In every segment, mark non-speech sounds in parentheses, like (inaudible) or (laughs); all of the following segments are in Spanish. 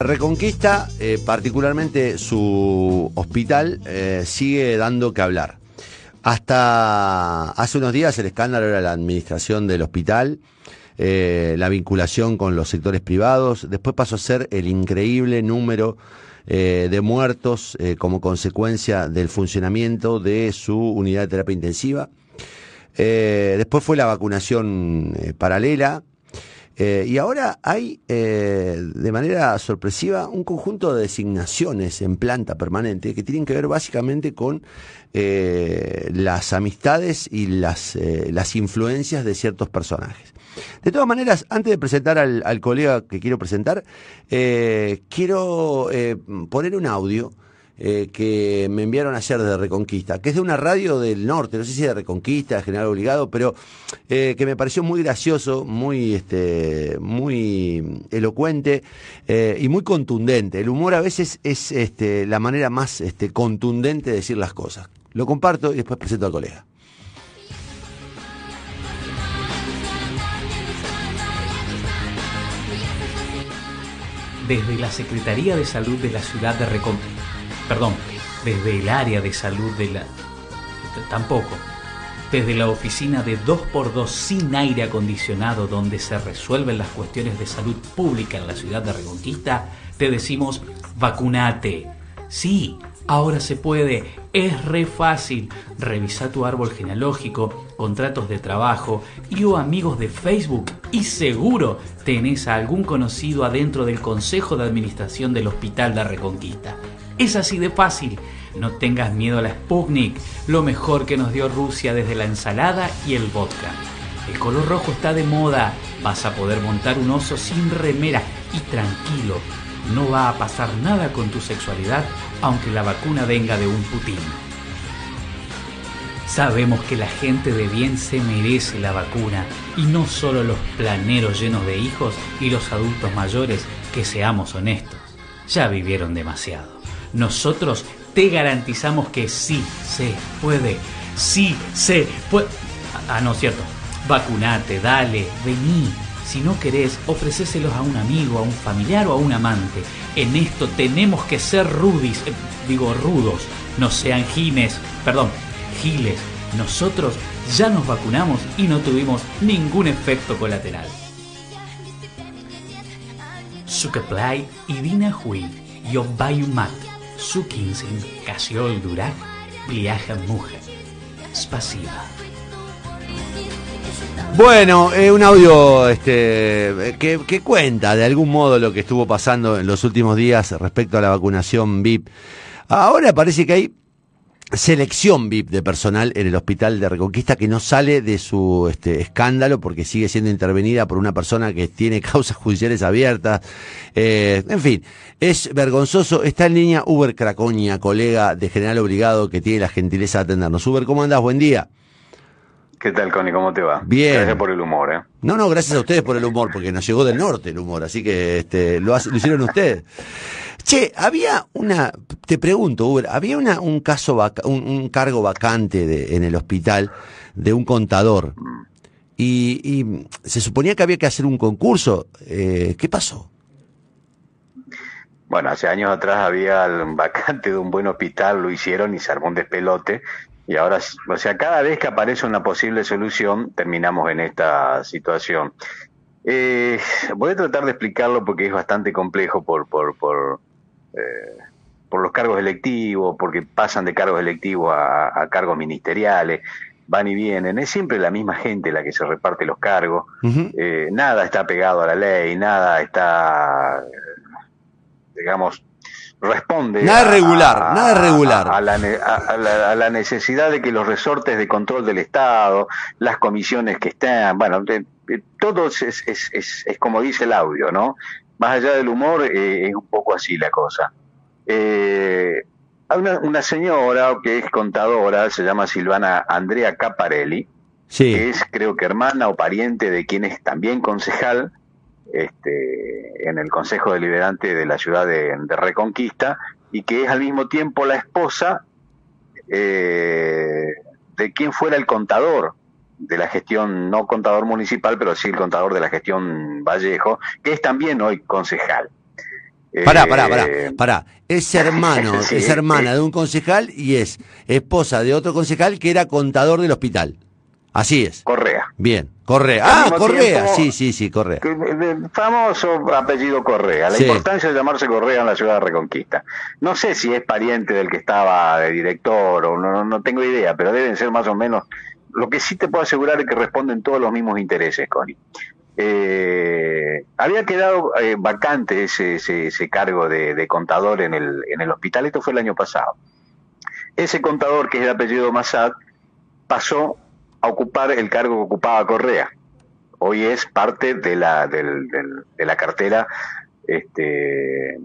Reconquista, eh, particularmente su hospital, eh, sigue dando que hablar. Hasta hace unos días el escándalo era la administración del hospital, eh, la vinculación con los sectores privados, después pasó a ser el increíble número de muertos como consecuencia del funcionamiento de su unidad de terapia intensiva. después fue la vacunación paralela, eh, y ahora hay, eh, de manera sorpresiva, un conjunto de designaciones en planta permanente que tienen que ver básicamente con eh, las amistades y las, las influencias de ciertos personajes. De todas maneras, antes de presentar al, al colega que quiero presentar, quiero poner un audio eh, que me enviaron ayer de Reconquista, que es de una radio del norte, no sé si de Reconquista, General Obligado, pero eh, que me pareció muy gracioso, muy, este, muy elocuente eh, y muy contundente. El humor a veces es este, la manera más este, contundente de decir las cosas. Lo comparto y después presento al colega. Desde la Secretaría de Salud de la ciudad de Reconquista perdón, desde el área de salud de la... tampoco, desde la oficina de 2x2 sin aire acondicionado donde se resuelven las cuestiones de salud pública en la ciudad de Reconquista, te decimos vacunate. Sí, ahora se puede, es re fácil. Revisa tu árbol genealógico, contratos de trabajo y o amigos de Facebook y seguro tenés a algún conocido adentro del Consejo de Administración del Hospital de Reconquista. Es así de fácil. No tengas miedo a la Sputnik, lo mejor que nos dio Rusia desde la ensalada y el vodka. El color rojo está de moda, vas a poder montar un oso sin remera y tranquilo, no va a pasar nada con tu sexualidad aunque la vacuna venga de un Putin. Sabemos que la gente de bien se merece la vacuna y no solo los planeros llenos de hijos y los adultos mayores que seamos honestos, ya vivieron demasiado. Nosotros te garantizamos que sí se puede. Sí se puede. Ah, no, cierto. Vacunate, dale, vení. Si no querés, ofrecéselos a un amigo, a un familiar o a un amante. En esto tenemos que ser rudis, eh, digo rudos, no sean gines, perdón, giles. Nosotros ya nos vacunamos y no tuvimos ningún efecto colateral. Sukaplay y Dina Hui, Mat su quince Casiol Durac, Pliaja Mujer, Spasiva. Bueno, eh, un audio este, que, que, cuenta de algún modo lo que estuvo pasando en los últimos días respecto a la vacunación VIP. Ahora parece que hay selección VIP de personal en el hospital de Reconquista que no sale de su este, escándalo porque sigue siendo intervenida por una persona que tiene (laughs) causas judiciales abiertas. Eh, en fin, es vergonzoso. Está en línea Uber Cracoña, colega de General Obligado que tiene la gentileza de atendernos. Uber, ¿cómo andas? Buen día. ¿Qué tal, Connie? ¿Cómo te va? Bien. Gracias por el humor, ¿eh? No, no, gracias a ustedes por el humor, porque nos llegó del norte el humor, así que este, lo, lo hicieron ustedes. Che, había una, te pregunto, Uber, había una, un caso, un, cargo vacante de, en el hospital de un contador y, se suponía que había que hacer un concurso. Eh, ¿Qué pasó? Bueno, hace años atrás había un vacante de un buen hospital, lo hicieron y se armó un despelote. Y ahora, o sea, cada vez que aparece una posible solución, terminamos en esta situación. Eh, voy a tratar de explicarlo porque es bastante complejo por, por, por, eh, por los cargos electivos, porque pasan de cargos electivos a, cargos ministeriales, van y vienen, es siempre la misma gente la que se reparte los cargos, eh, nada está pegado a la ley, nada está, digamos, responde nada regular, nada regular a, la, necesidad de que los resortes de control del Estado, las comisiones que están, bueno, todo es, es, es, es, como dice el audio, ¿no? más allá del humor, eh, es un poco así la cosa. Eh, hay una, señora que es contadora, se llama Silvana Andrea Caparelli, que es creo que hermana o pariente de quien es también concejal este, en el Consejo Deliberante de la ciudad de, Reconquista y que es al mismo tiempo la esposa eh, de quien fuera el contador de la gestión, no contador municipal, pero sí el contador de la gestión Vallejo, que es también hoy concejal. Pará, pará, pará, pará. Es (laughs) hermano, es hermana de un concejal y es esposa de otro concejal que era contador del hospital. Así es. Correa. Bien, Correa. Ah, Correa, sí, sí, sí, Correa. famoso apellido Correa. La importancia de llamarse Correa en la ciudad de Reconquista. No sé si es pariente del que estaba de director o no, no tengo idea, pero deben ser más o menos. Lo que sí te puedo asegurar es que responden todos los mismos intereses, Connie. Eh, había quedado eh, vacante ese, ese, cargo de, contador en el, en el hospital, esto fue el año pasado. Ese contador, que es el apellido Massad, pasó a ocupar el cargo que ocupaba Correa. Hoy es parte de la, del, de la cartera este,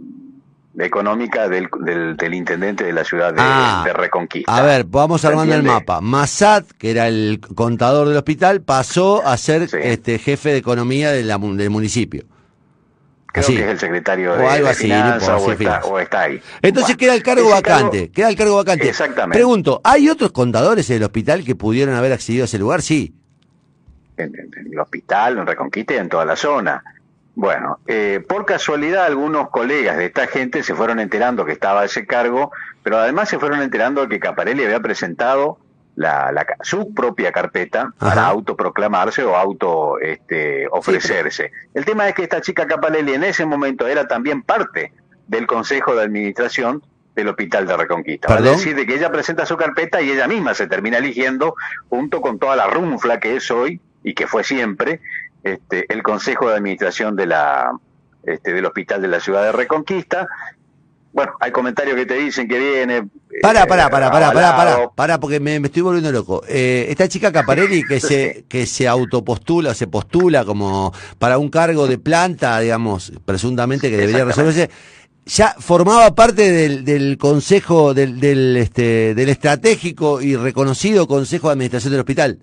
económica del, del, intendente de la ciudad de, ah, Reconquista. A ver, vamos armando el mapa. Masad, que era el contador del hospital, pasó a ser este jefe de economía de la, del municipio. Creo que es el secretario de, algo así, o, está, ahí. Entonces queda el cargo vacante, queda el cargo vacante. Exactamente. Pregunto, ¿hay otros contadores en el hospital que pudieron haber accedido a ese lugar? Sí. En, en el hospital, en Reconquista y en toda la zona. Bueno, eh, por casualidad algunos colegas de esta gente se fueron enterando que estaba ese cargo, pero además se fueron enterando que Caparelli había presentado la, su propia carpeta para autoproclamarse o auto este, ofrecerse. El tema es que esta chica Caparelli en ese momento era también parte del Consejo de Administración del Hospital de Reconquista. Es decir, de que ella presenta su carpeta y ella misma se termina eligiendo, junto con toda la runfla que es hoy y que fue siempre, este, el Consejo de Administración de la, este, del Hospital de la Ciudad de Reconquista. Bueno, hay comentarios que te dicen que viene. Para, para, para, para, para, para, para, porque me, estoy volviendo loco. Eh, esta chica Caparelli que se (laughs) que se autopostula, se postula como para un cargo de planta, digamos, presuntamente que debería resolverse, ya formaba parte del, del consejo, del, del, este, del estratégico y reconocido Consejo de Administración del Hospital.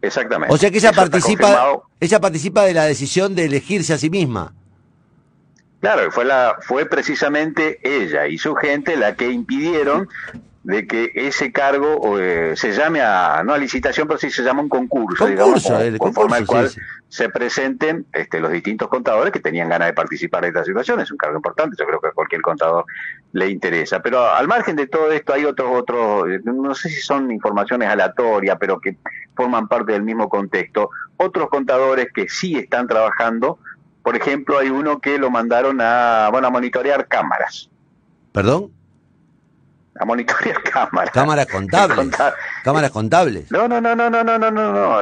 Exactamente. O sea que ella participa, ella participa de la decisión de elegirse a sí misma. Claro, fue la, fue precisamente ella y su gente la que impidieron de que ese cargo eh, se llame a, no a licitación, pero sí se llama un concurso, digamos, conforme al cual se presenten este, los distintos contadores que tenían ganas de participar de esta situación. Es un cargo importante, yo creo que a cualquier contador le interesa. Pero al margen de todo esto hay otros, otros, no sé si son informaciones aleatorias, pero que forman parte del mismo contexto. Otros contadores que sí están trabajando, por ejemplo, hay uno que lo mandaron a, bueno, a monitorear cámaras. ¿Perdón? a monitorear (laughs) cámaras. Cámaras contables. cámaras contables. No, no, no, no, no, no, no, no.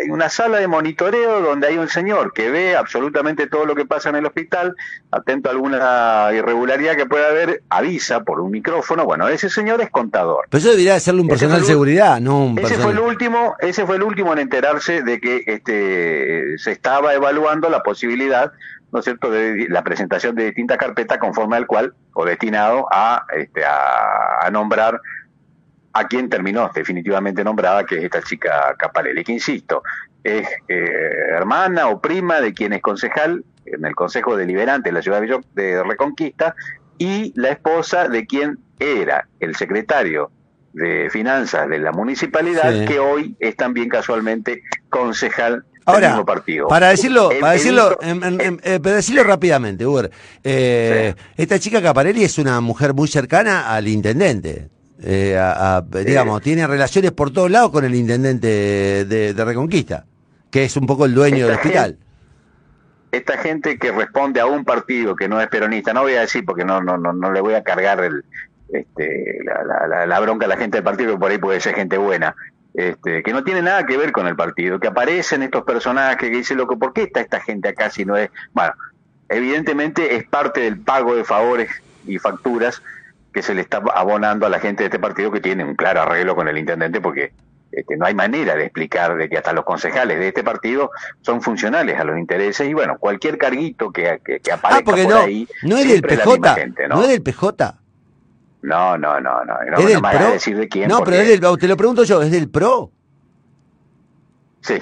Hay una sala de monitoreo donde hay un señor que ve absolutamente todo lo que pasa en el hospital, atento a alguna irregularidad que pueda haber, avisa por un micrófono. Bueno, ese señor es contador. Pero eso debería serle un personal de seguridad, no un ese fue el último, ese fue el último en enterarse de que este se estaba evaluando la posibilidad ¿no es cierto?, de la presentación de distintas carpetas conforme al cual, o destinado a, este, a, nombrar a quien terminó definitivamente nombrada, que es esta chica Capalele, que insisto, es eh, hermana o prima de quien es concejal en el Consejo Deliberante de la ciudad de Reconquista y la esposa de quien era el secretario de Finanzas de la municipalidad, que hoy es también casualmente concejal Ahora, para decirlo, para decirlo, eh, para decirlo rápidamente, Uber, eh, esta chica Caparelli es una mujer muy cercana al intendente. Eh, digamos, tiene relaciones por todos lados con el intendente de, Reconquista, que es un poco el dueño del hospital. esta gente que responde a un partido que no es peronista, no voy a decir porque no, no, no, no le voy a cargar el, este, la, la, bronca a la gente del partido, que por ahí puede ser gente buena, este, que no tiene nada que ver con el partido, que aparecen estos personajes que dicen, loco, ¿por qué está esta gente acá si no es...? Bueno, evidentemente es parte del pago de favores y facturas que se le está abonando a la gente de este partido que tiene un claro arreglo con el intendente porque este, no hay manera de explicar de que hasta los concejales de este partido son funcionales a los intereses y bueno, cualquier carguito que, que, que aparezca ah, por no, ahí... No es del PJ, ¿no? ¿no? es del PJ. No, no, no, no. No, ¿Es del pro? decir de quién. No, pero es del, te lo pregunto yo, ¿es del PRO? Sí.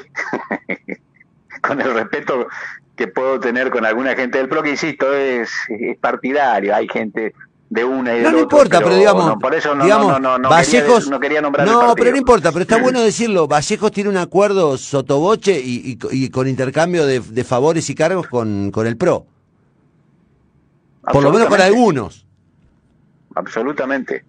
(laughs) con el respeto que puedo tener con alguna gente del PRO, que insisto, es, partidario. Hay gente de una y de no, no importa, pero, digamos, por eso no, digamos, no, no, Vallejos, quería, no quería nombrar No, pero no importa, pero está (laughs) bueno decirlo. Vallejos tiene un acuerdo sotoboche y, y, y con intercambio de, de, favores y cargos con, con el PRO. Por lo menos con algunos. Absolutamente.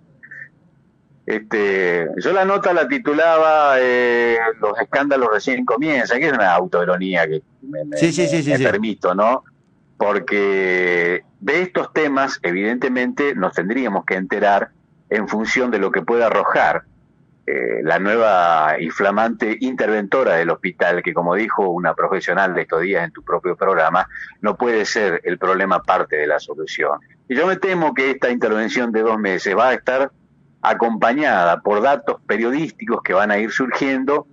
Este, yo la nota la titulaba eh, Los escándalos recién comienzan, que es una autoironía que me, permito, ¿no? Porque de estos temas, evidentemente, nos tendríamos que enterar en función de lo que pueda arrojar eh, la nueva y flamante interventora del hospital, que como dijo una profesional de estos días en tu propio programa, no puede ser el problema parte de la solución. Y yo me temo que esta intervención de dos meses va a estar acompañada por datos periodísticos que van a ir surgiendo,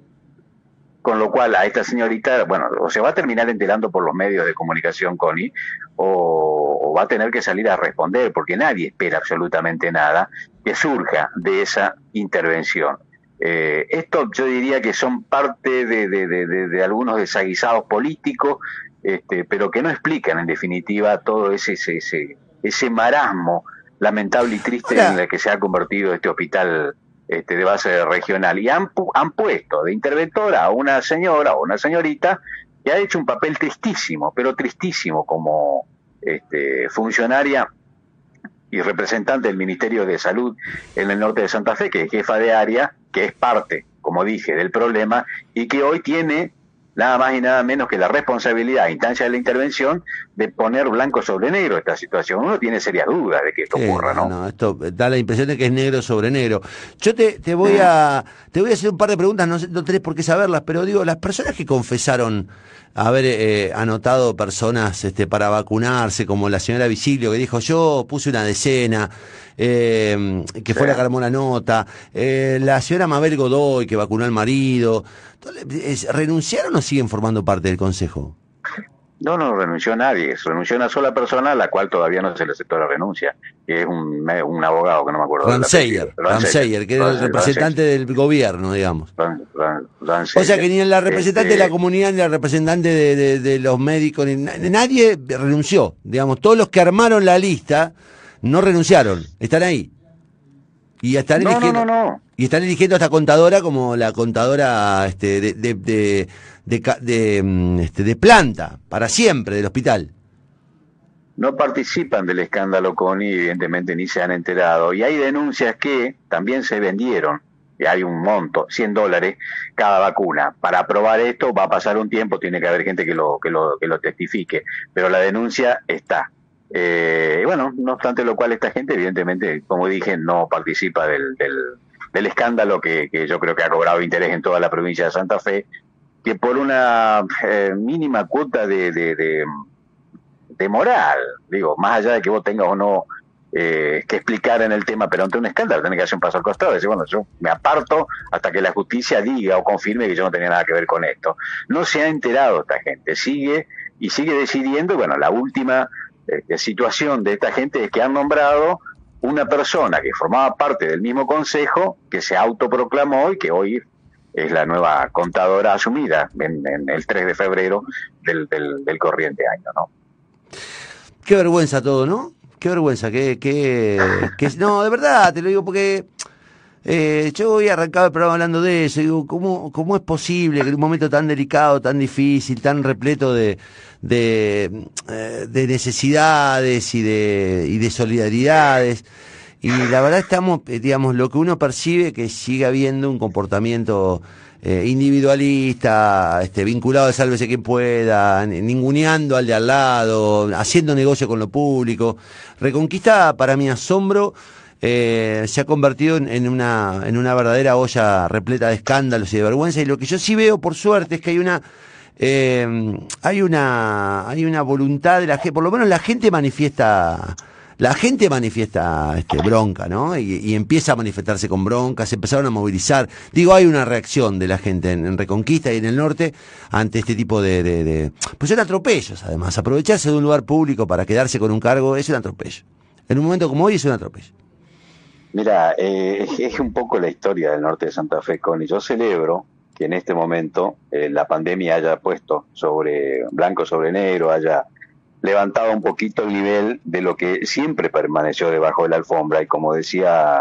con lo cual a esta señorita, bueno, o se va a terminar enterando por los medios de comunicación, Connie, o, va a tener que salir a responder, porque nadie espera absolutamente nada que surja de esa intervención. Eh, esto yo diría que son parte de, de, algunos desaguisados políticos, este, pero que no explican en definitiva todo ese, ese, ese marasmo lamentable y triste en el que se ha convertido este hospital este, de base regional. Y han, han puesto de interventora a una señora o una señorita que ha hecho un papel tristísimo, pero tristísimo como este, funcionaria y representante del Ministerio de Salud en el norte de Santa Fe, que es jefa de área, que es parte, como dije, del problema y que hoy tiene nada más y nada menos que la responsabilidad a instancia de la intervención de poner blanco sobre negro esta situación. Uno tiene serias dudas de que esto ocurra, ¿no? No, esto da la impresión de que es negro sobre negro. Yo te, te voy a te voy a hacer un par de preguntas, no, no tenés por qué saberlas, pero digo, las personas que confesaron haber eh, anotado personas este, para vacunarse, como la señora Visilio que dijo yo puse una decena, eh, que fue la Carmona Nota, eh, la señora Mabel Godoy que vacunó al marido, ¿renunciaron o siguen formando parte del Consejo? No, no renunció nadie, renunció una sola persona a la cual todavía no se le aceptó la renuncia, que es un, un abogado que no me acuerdo. Ramseyer, Ramseyer, que era el representante del gobierno, digamos. o sea que ni la representante de la este, comunidad, ni la representante de, los médicos, ni, nadie renunció, digamos, todos los que armaron la lista no renunciaron, están ahí. Y están eligiendo, Y están eligiendo a esta contadora como la contadora este, de, de, de, mm, este, de planta, para siempre, del hospital. No participan del escándalo con evidentemente ni se han enterado. Y hay denuncias que también se vendieron y hay un monto, 100 dólares cada vacuna. Para aprobar esto va a pasar un tiempo, tiene que haber gente que lo, que lo, que lo testifique, pero la denuncia está. Eh, bueno, no obstante lo cual esta gente evidentemente, como dije, no participa del, del, escándalo que, yo creo que ha cobrado interés en toda la provincia de Santa Fe, que por una eh, mínima cuota de, de, moral, digo, más allá de que vos tengas o no eh, que explicar en el tema, pero ante un escándalo tenés que hacer un paso al costado decir, bueno, yo me aparto hasta que la justicia diga o confirme que yo no tenía nada que ver con esto. No se ha enterado esta gente, sigue y sigue decidiendo, bueno, la última eh, situación de esta gente es que han nombrado una persona que formaba parte del mismo consejo, que se autoproclamó y que hoy es la nueva contadora asumida en, el 3 de febrero del, del, corriente año, ¿no? Qué vergüenza todo, ¿no? Qué vergüenza, que, que, que no, de verdad, te lo digo porque eh, yo voy a arrancar el programa hablando de eso. Digo, ¿cómo, ¿cómo es posible que en un momento tan delicado, tan difícil, tan repleto de, de, eh, de necesidades y de, y de solidaridades, y la verdad estamos, eh, digamos, lo que uno percibe que sigue habiendo un comportamiento eh, individualista, este, vinculado a sálvese quien pueda, ninguneando al de al lado, haciendo negocio con lo público. Reconquista, para mi asombro, eh, se ha convertido en, una, en una verdadera olla repleta de escándalos y de vergüenza. Y lo que yo sí veo, por suerte, es que hay una... hay una hay una voluntad de la gente, por lo menos la gente manifiesta la gente manifiesta este, bronca, ¿no? Y, empieza a manifestarse con bronca, se empezaron a movilizar. Digo, hay una reacción de la gente en, Reconquista y en el norte ante este tipo de, de, Pues son atropellos, además. Aprovecharse de un lugar público para quedarse con un cargo es un atropello. En un momento como hoy es un atropello. Mira, eh, (laughs) es un poco la historia del norte de Santa Fe, y Yo celebro que en este momento eh, la pandemia haya puesto sobre blanco sobre negro, haya levantado un poquito el nivel de lo que siempre permaneció debajo de la alfombra. Y como decía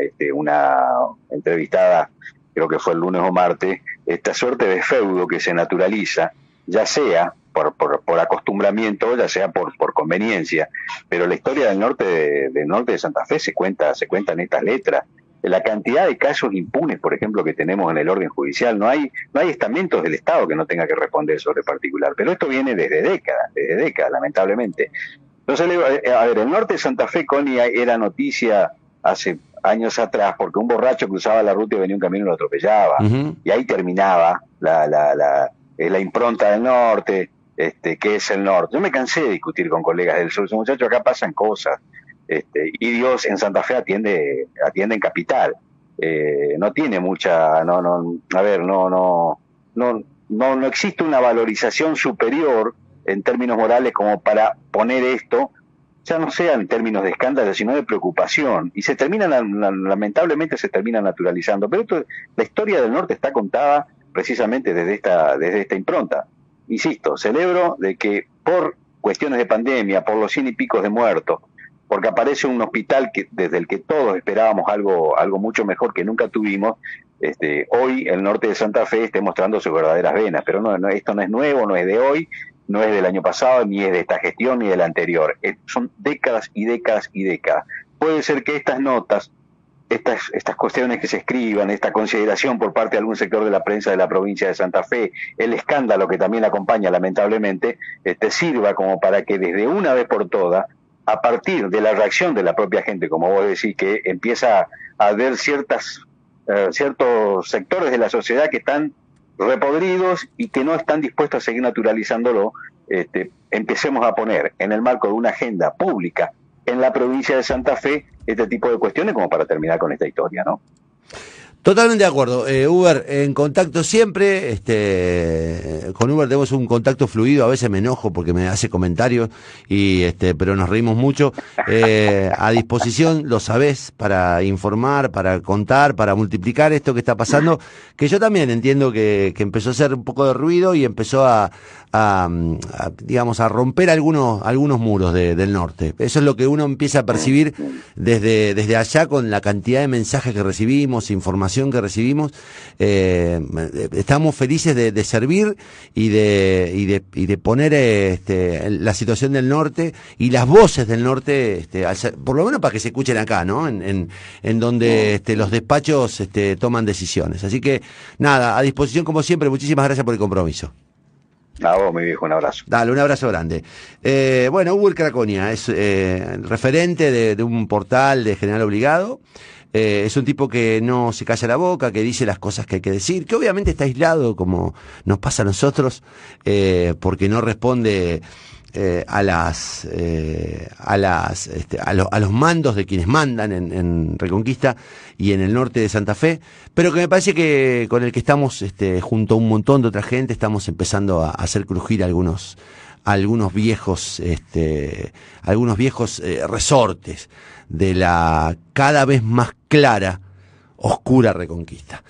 este, una entrevistada, creo que fue el lunes o martes, esta suerte de feudo que se naturaliza, ya sea por, por, acostumbramiento, ya sea por, por conveniencia. Pero la historia del norte del norte de Santa Fe se cuenta, se cuenta en estas letras la cantidad de casos impunes, por ejemplo, que tenemos en el orden judicial. No hay, no hay estamentos del Estado que no tenga que responder sobre particular, pero esto viene desde décadas, desde décadas, lamentablemente. Entonces, eh, a ver, el norte de Santa Fe, Connie, era noticia hace años atrás porque un borracho cruzaba la ruta y venía un camino y lo atropellaba. Y ahí terminaba la, la, la, eh, la impronta del norte, este, que es el norte. Yo me cansé de discutir con colegas del sur. Muchachos, acá pasan cosas. Este, y Dios en Santa Fe atiende, atiende en capital. Eh, no tiene mucha, no, no, a ver, no, no, no, no, no existe una valorización superior en términos morales como para poner esto, ya no sea en términos de escándalo, sino de preocupación. Y se termina, lamentablemente se termina naturalizando. Pero esto, la historia del norte está contada precisamente desde esta, desde esta impronta. Insisto, celebro de que por cuestiones de pandemia, por los cien y picos de muertos, porque aparece un hospital que desde el que todos esperábamos algo, algo mucho mejor que nunca tuvimos. Este, hoy el norte de Santa Fe está mostrando sus verdaderas venas, pero no, no, esto no es nuevo, no es de hoy, no es del año pasado, ni es de esta gestión, ni de la anterior. son décadas y décadas y décadas. Puede ser que estas notas, estas, estas cuestiones que se escriban, esta consideración por parte de algún sector de la prensa de la provincia de Santa Fe, el escándalo que también acompaña lamentablemente, este, sirva como para que desde una vez por todas a partir de la reacción de la propia gente, como vos decís, que empieza a haber ciertas, eh, ciertos sectores de la sociedad que están repodridos y que no están dispuestos a seguir naturalizándolo, este, empecemos a poner en el marco de una agenda pública en la provincia de Santa Fe este tipo de cuestiones como para terminar con esta historia, ¿no? Totalmente de acuerdo. Eh, Uber, en contacto siempre. Este, con Uber tenemos un contacto fluido. A veces me enojo porque me hace comentarios, y este, pero nos reímos mucho. Eh, a disposición, lo sabés, para informar, para contar, para multiplicar esto que está pasando. Que yo también entiendo que, que empezó a hacer un poco de ruido y empezó a, digamos, a romper algunos, algunos muros del norte. Eso es lo que uno empieza a percibir desde, desde allá con la cantidad de mensajes que recibimos, información que recibimos. Eh, estamos felices de, servir y de, y de, y de poner este, la situación del norte y las voces del norte, este, por lo menos para que se escuchen acá, ¿no? En, en, en donde este, los despachos este, toman decisiones. Así que, nada, a disposición como siempre. Muchísimas gracias por el compromiso. A vos, mi viejo, un abrazo. Dale, un abrazo grande. Eh, bueno, Hugo Craconia es eh, referente de, un portal de General Obligado. Eh, es un tipo que no se calla la boca, que dice las cosas que hay que decir, que obviamente está aislado, como nos pasa a nosotros, porque no responde eh, a las eh, a las este, a, los mandos de quienes mandan en, Reconquista y en el norte de Santa Fe pero que me parece que con el que estamos este, junto a un montón de otra gente estamos empezando a, hacer crujir algunos algunos viejos este, algunos viejos eh, resortes de la cada vez más clara oscura Reconquista